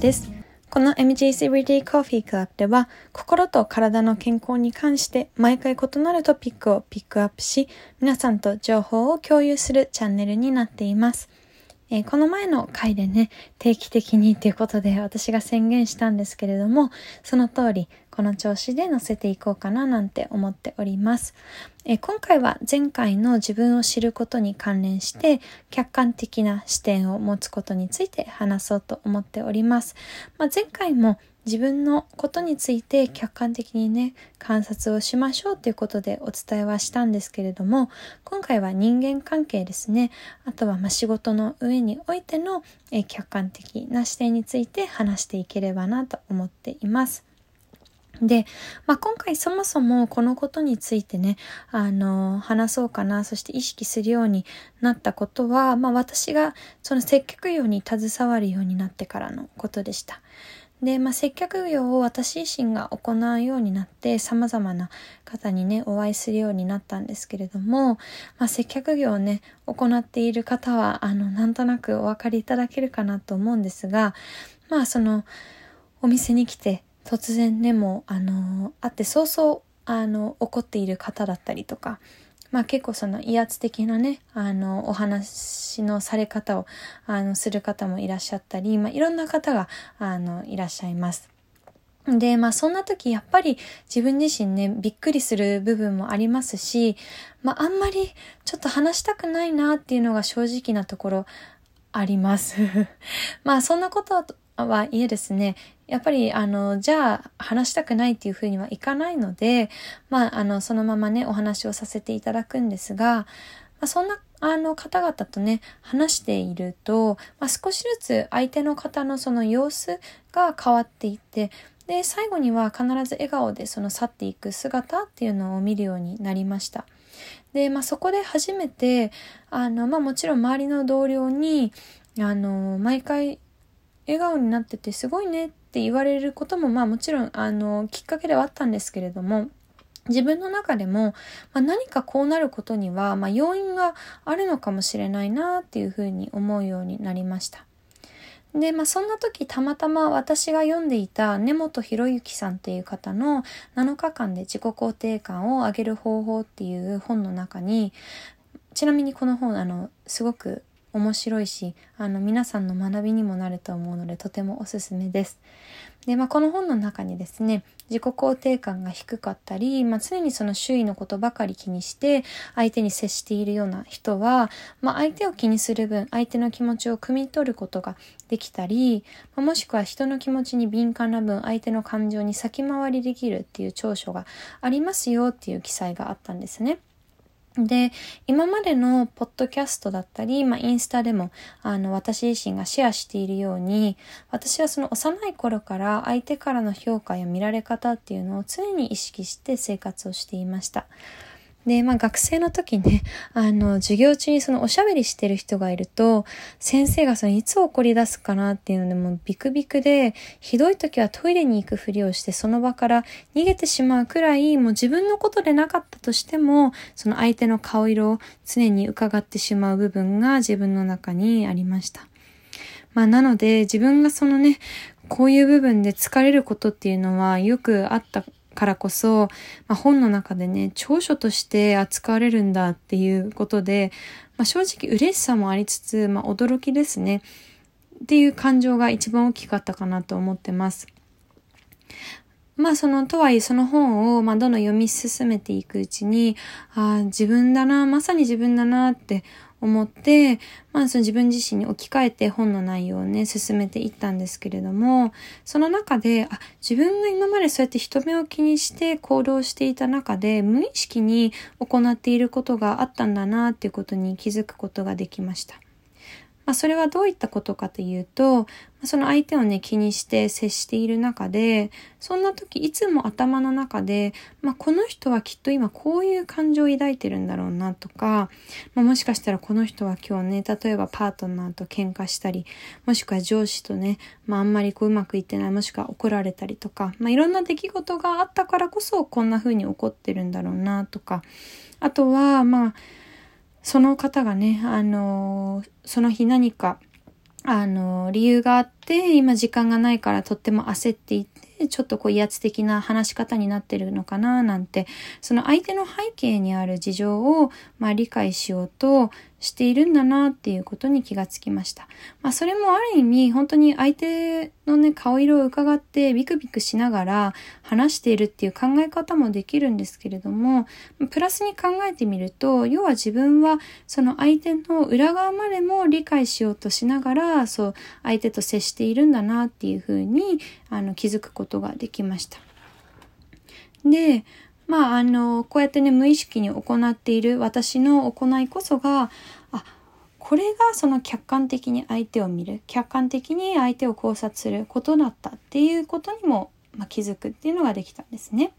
です。この MJCBD Coffee Club では心と体の健康に関して毎回異なるトピックをピックアップし皆さんと情報を共有するチャンネルになっています。えー、この前の回でね、定期的にということで私が宣言したんですけれども、その通りこの調子で載せていこうかななんて思っております。えー、今回は前回の自分を知ることに関連して客観的な視点を持つことについて話そうと思っております。まあ、前回も自分のことについて客観的にね、観察をしましょうということでお伝えはしたんですけれども、今回は人間関係ですね。あとはま仕事の上においての客観的な視点について話していければなと思っています。で、まあ、今回そもそもこのことについてね、あの、話そうかな、そして意識するようになったことは、まあ、私がその接客業に携わるようになってからのことでした。で、まあ、接客業を私自身が行うようになって様々な方にね、お会いするようになったんですけれども、まあ、接客業をね、行っている方は、あの、なんとなくお分かりいただけるかなと思うんですが、まあ、その、お店に来て突然ね、もう、あの、会って早々、あの、怒っている方だったりとか、まあ結構その威圧的なね、あの、お話のされ方を、あの、する方もいらっしゃったり、まあいろんな方が、あの、いらっしゃいます。で、まあそんな時やっぱり自分自身ね、びっくりする部分もありますし、まああんまりちょっと話したくないなっていうのが正直なところあります。まあそんなことはいえですね、やっぱり、あの、じゃあ、話したくないっていうふうにはいかないので、まあ、あの、そのままね、お話をさせていただくんですが、まあ、そんな、あの、方々とね、話していると、まあ、少しずつ相手の方のその様子が変わっていって、で、最後には必ず笑顔でその去っていく姿っていうのを見るようになりました。で、まあ、そこで初めて、あの、まあ、もちろん周りの同僚に、あの、毎回笑顔になっててすごいねって言われることもまあもちろんあのきっかけではあったんですけれども自分の中でも、まあ、何かこうなることには、まあ、要因があるのかもしれないなっていうふうに思うようになりました。で、まあ、そんな時たまたま私が読んでいた根本博之さんっていう方の7日間で自己肯定感を上げる方法っていう本の中に、ちなみにこの本、あの、すごく面白いし、あの、皆さんの学びにもなると思うので、とてもおすすめです。で、まあ、この本の中にですね、自己肯定感が低かったり、まあ、常にその周囲のことばかり気にして、相手に接しているような人は、まあ、相手を気にする分、相手の気持ちを汲み取ることができたり、まあ、もしくは人の気持ちに敏感な分、相手の感情に先回りできるっていう長所がありますよっていう記載があったんですね。で、今までのポッドキャストだったり、まあ、インスタでも、あの、私自身がシェアしているように、私はその幼い頃から相手からの評価や見られ方っていうのを常に意識して生活をしていました。で、まあ学生の時ね、あの、授業中にそのおしゃべりしてる人がいると、先生がそのいつ怒り出すかなっていうのでもうビクビクで、ひどい時はトイレに行くふりをしてその場から逃げてしまうくらい、もう自分のことでなかったとしても、その相手の顔色を常に伺ってしまう部分が自分の中にありました。まあなので自分がそのね、こういう部分で疲れることっていうのはよくあったからこそ、まあ、本の中でね、長所として扱われるんだっていうことで、まあ、正直嬉しさもありつつ、まあ、驚きですね。っていう感情が一番大きかったかなと思ってます。まあその、とはいえその本を、まあどんどん読み進めていくうちに、ああ、自分だな、まさに自分だなって思って、まあその自分自身に置き換えて本の内容をね、進めていったんですけれども、その中で、あ、自分が今までそうやって人目を気にして行動していた中で、無意識に行っていることがあったんだなっていうことに気づくことができました。まあ、それはどういったことかというと、その相手をね、気にして接している中で、そんな時いつも頭の中で、まあ、この人はきっと今こういう感情を抱いてるんだろうなとか、まあ、もしかしたらこの人は今日ね、例えばパートナーと喧嘩したり、もしくは上司とね、まあ、あんまりこううまくいってない、もしくは怒られたりとか、まあ、いろんな出来事があったからこそこんな風に怒ってるんだろうなとか、あとは、まあ、その方がね、あの、その日何かあの、理由があって、今時間がないからとっても焦っていて、ちょっとこう威圧的な話し方になってるのかななんて、その相手の背景にある事情を、まあ、理解しようとしているんだなっていうことに気がつきました。まあそれもある意味本当に相手のね顔色を伺ってビクビクしながら話しているっていう考え方もできるんですけれども、プラスに考えてみると、要は自分はその相手の裏側までも理解しようとしながら、そう相手と接しているんだなっていうふうにあの気づくことができました。で、まあ、あの、こうやってね、無意識に行っている私の行いこそが、あ、これがその客観的に相手を見る、客観的に相手を考察することだったっていうことにも、まあ、気づくっていうのができたんですね。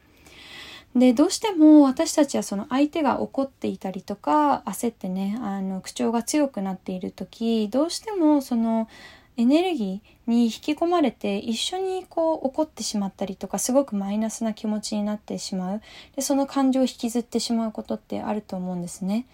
で、どうしても私たちはその相手が怒っていたりとか、焦ってね、あの、口調が強くなっている時、どうしてもその、エネルギーに引き込まれて一緒にこう怒ってしまったりとかすごくマイナスな気持ちになってしまうでその感情を引きずってしまうことってあると思うんですね。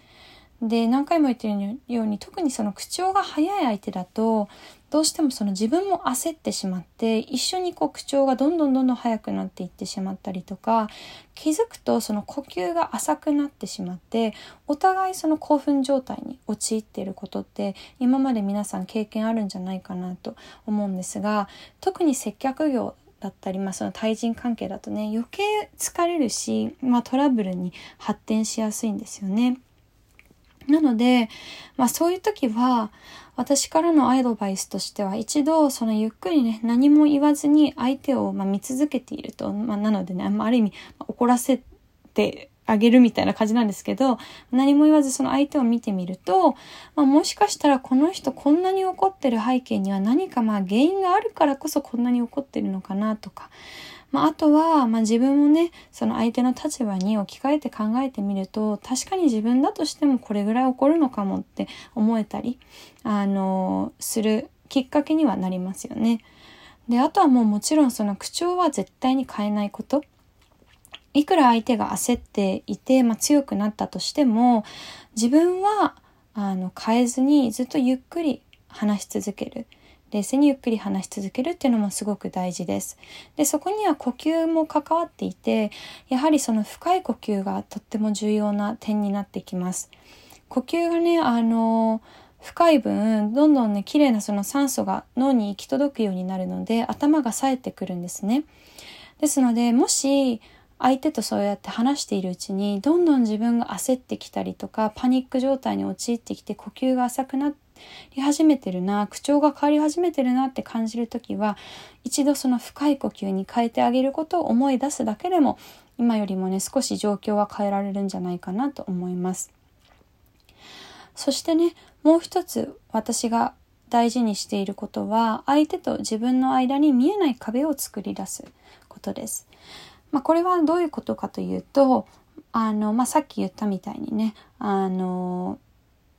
で何回も言ってるように特にその口調が早い相手だとどうしてもその自分も焦ってしまって一緒にこう口調がどんどんどんどん速くなっていってしまったりとか気づくとその呼吸が浅くなってしまってお互いその興奮状態に陥っていることって今まで皆さん経験あるんじゃないかなと思うんですが特に接客業だったり、まあ、その対人関係だとね余計疲れるし、まあ、トラブルに発展しやすいんですよね。なので、まあそういう時は、私からのアドバイスとしては、一度、そのゆっくりね、何も言わずに相手を、ま見続けていると、まあ、なのでね、ある意味、怒らせてあげるみたいな感じなんですけど、何も言わずその相手を見てみると、まあ、もしかしたらこの人こんなに怒ってる背景には何かまあ原因があるからこそこんなに怒ってるのかなとか、まあ、あとは、まあ、自分もね、その相手の立場に置き換えて考えてみると、確かに自分だとしてもこれぐらい起こるのかもって思えたり、あの、するきっかけにはなりますよね。で、あとはもうもちろんその口調は絶対に変えないこと。いくら相手が焦っていて、まあ、強くなったとしても、自分は、あの、変えずにずっとゆっくり話し続ける。冷静にゆっくり話し続けるっていうのもすごく大事です。で、そこには呼吸も関わっていて、やはりその深い呼吸がとっても重要な点になってきます。呼吸がね、あの、深い分、どんどんね、綺麗なその酸素が脳に行き届くようになるので、頭が冴えてくるんですね。ですので、もし、相手とそうやって話しているうちにどんどん自分が焦ってきたりとかパニック状態に陥ってきて呼吸が浅くなり始めてるな口調が変わり始めてるなって感じる時は一度その深い呼吸に変えてあげることを思い出すだけでも今よりもね少し状況は変えられるんじゃないかなと思いますそしてねもう一つ私が大事にしていることは相手と自分の間に見えない壁を作り出すことです。まあ、これはどういうことかというとあの、まあ、さっき言ったみたいにねあの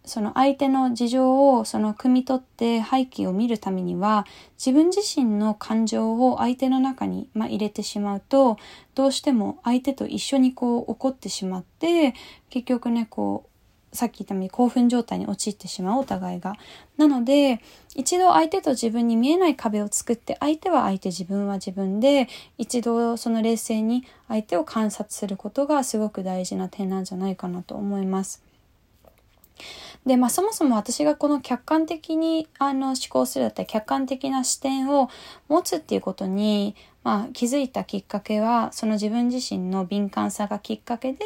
その相手の事情をその汲み取って背景を見るためには自分自身の感情を相手の中に、まあ、入れてしまうとどうしても相手と一緒にこう怒ってしまって結局ねこうさっき言ったように興奮状態に陥ってしまうお互いが。なので、一度相手と自分に見えない壁を作って、相手は相手、自分は自分で、一度その冷静に相手を観察することがすごく大事な点なんじゃないかなと思います。で、まあそもそも私がこの客観的にあの思考するだったり、客観的な視点を持つっていうことに、まあ気づいたきっかけは、その自分自身の敏感さがきっかけで、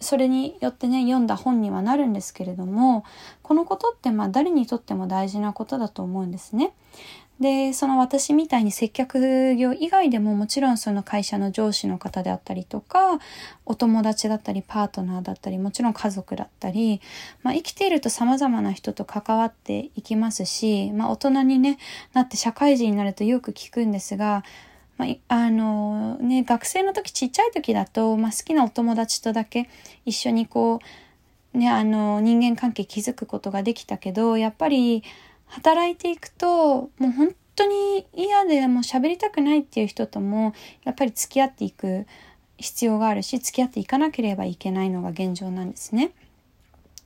それによってね、読んだ本にはなるんですけれども、このことってまあ誰にとっても大事なことだと思うんですね。で、その私みたいに接客業以外でももちろんその会社の上司の方であったりとか、お友達だったりパートナーだったり、もちろん家族だったり、まあ生きていると様々な人と関わっていきますし、まあ大人にね、なって社会人になるとよく聞くんですが、まあ、あのね、学生の時ちっちゃい時だと、まあ、好きなお友達とだけ一緒にこう、ね、あの人間関係築くことができたけどやっぱり働いていくと、もう本当に嫌でもう喋りたくないっていう人とも、やっぱり付き合っていく必要があるし、付き合っていかなければいけないのが現状なんですね。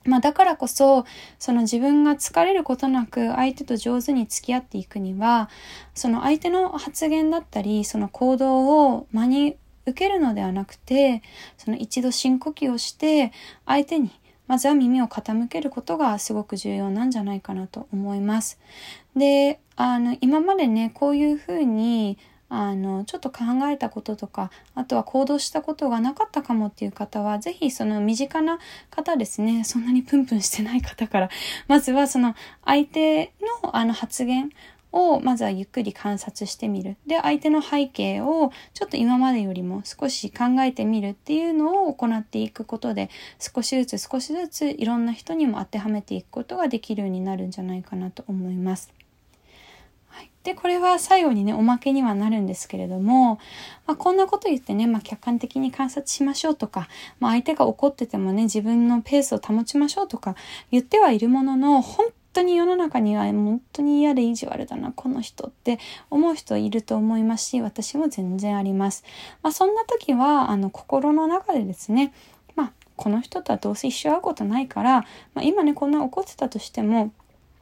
まあだからこそ、その自分が疲れることなく相手と上手に付き合っていくには、その相手の発言だったり、その行動を真に受けるのではなくて、その一度深呼吸をして、相手にまずは耳を傾けることがすごく重要なんじゃないかなと思います。で、あの、今までね、こういうふうに、あの、ちょっと考えたこととか、あとは行動したことがなかったかもっていう方は、ぜひその身近な方ですね、そんなにプンプンしてない方から、まずはその相手のあの発言をまずはゆっくり観察してみる。で、相手の背景をちょっと今までよりも少し考えてみるっていうのを行っていくことで、少しずつ少しずついろんな人にも当てはめていくことができるようになるんじゃないかなと思います。はいで、これは最後にね、おまけにはなるんですけれども、まあ、こんなこと言ってね、まあ、客観的に観察しましょうとか、まあ、相手が怒っててもね、自分のペースを保ちましょうとか言ってはいるものの、本当に世の中には本当に嫌で意地悪だな、この人って思う人いると思いますし、私も全然あります。まあ、そんな時は、あの、心の中でですね、まあ、この人とはどうせ一生会うことないから、まあ、今ね、こんな怒ってたとしても、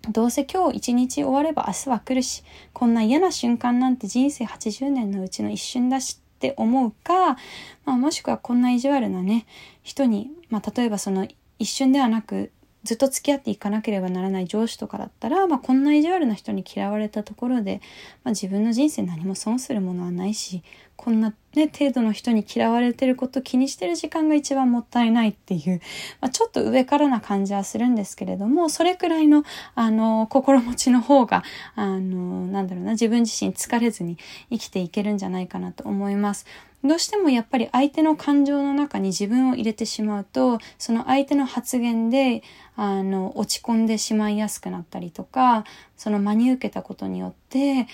どうせ今日一日終われば明日は来るし、こんな嫌な瞬間なんて人生80年のうちの一瞬だしって思うか、まあ、もしくはこんな意地悪なね、人に、まあ、例えばその一瞬ではなくずっと付き合っていかなければならない上司とかだったら、まあ、こんな意地悪な人に嫌われたところで、まあ、自分の人生何も損するものはないしこんな、ね、程度の人に嫌われてること気にしてる時間が一番もったいないっていう、まあ、ちょっと上からな感じはするんですけれどもそれくらいのあの心持ちの方があのなんだろうな自分自身疲れずに生きていけるんじゃないかなと思います。どうしてもやっぱり相手の感情の中に自分を入れてしまうとその相手の発言であの落ち込んでしまいやすくなったりとかその真に受けたことによって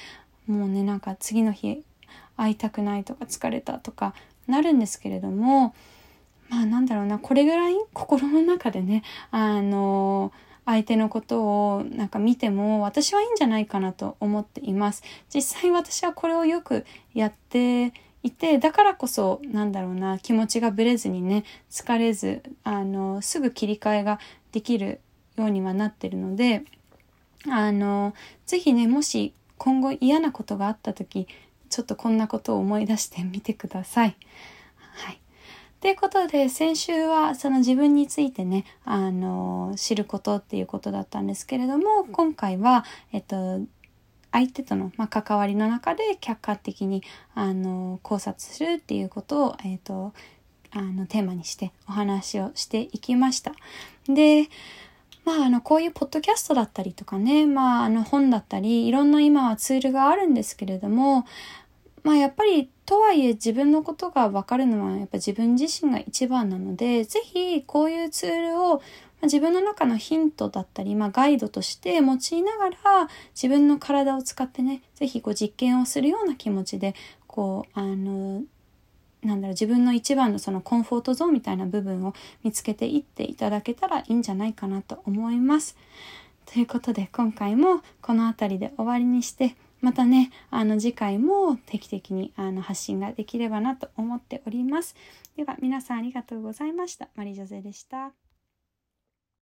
もうねなんか次の日会いたくないとか疲れたとかなるんですけれどもまあなんだろうなこれぐらい心の中でねあの相手のことをなんか見ても私はいいんじゃないかなと思っています。実際私はこれをよくやっていてだからこそなんだろうな気持ちがぶれずにね疲れずあのすぐ切り替えができるようにはなってるのであの是非ねもし今後嫌なことがあった時ちょっとこんなことを思い出してみてください。はい。ということで、先週はその自分についてね、あの、知ることっていうことだったんですけれども、今回は、えっと、相手との、まあ、関わりの中で客観的に、あの、考察するっていうことを、えっと、あの、テーマにしてお話をしていきました。で、まあ、あの、こういうポッドキャストだったりとかね、まあ、あの、本だったり、いろんな今はツールがあるんですけれども、まあやっぱりとはいえ自分のことがわかるのはやっぱ自分自身が一番なので、ぜひこういうツールを自分の中のヒントだったり、まあ、ガイドとして用いながら自分の体を使ってね、ぜひこう実験をするような気持ちで、こう、あの、なんだろう、自分の一番のそのコンフォートゾーンみたいな部分を見つけていっていただけたらいいんじゃないかなと思います。ということで今回もこの辺りで終わりにしてまたね、あの次回も定期的にあの発信ができればなと思っております。では皆さんありがとうございました。マリジョゼでした。